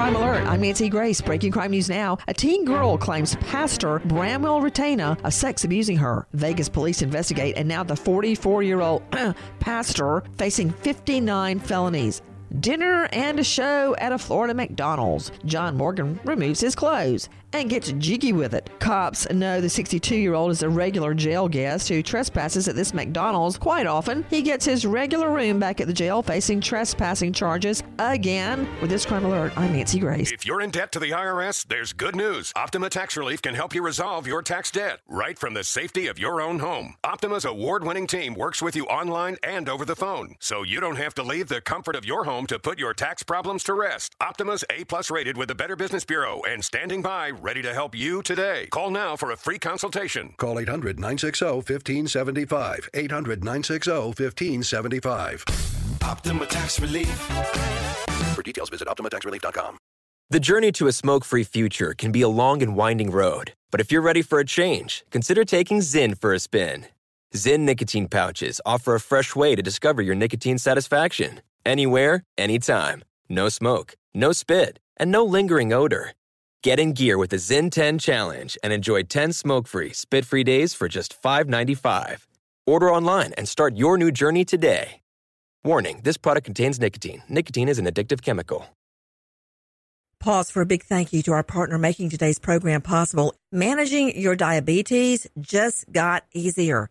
Crime Alert, I'm Nancy Grace. Breaking crime news now. A teen girl claims Pastor Bramwell Retaina of sex abusing her. Vegas police investigate, and now the 44 year old pastor facing 59 felonies. Dinner and a show at a Florida McDonald's. John Morgan removes his clothes and gets jiggy with it. Cops know the 62 year old is a regular jail guest who trespasses at this McDonald's quite often. He gets his regular room back at the jail facing trespassing charges again. With this crime alert, I'm Nancy Grace. If you're in debt to the IRS, there's good news. Optima Tax Relief can help you resolve your tax debt right from the safety of your own home. Optima's award winning team works with you online and over the phone, so you don't have to leave the comfort of your home to put your tax problems to rest. Optima's A plus rated with the Better Business Bureau and standing by ready to help you today. Call now for a free consultation. Call 800 960 1575. 800 960 1575. Optima Tax Relief. For details, visit OptimaTaxRelief.com. The journey to a smoke free future can be a long and winding road, but if you're ready for a change, consider taking Zyn for a spin. Zyn nicotine pouches offer a fresh way to discover your nicotine satisfaction. Anywhere, anytime. No smoke, no spit, and no lingering odor. Get in gear with the Zyn 10 Challenge and enjoy 10 smoke free, spit free days for just $5.95. Order online and start your new journey today. Warning this product contains nicotine. Nicotine is an addictive chemical. Pause for a big thank you to our partner making today's program possible. Managing your diabetes just got easier.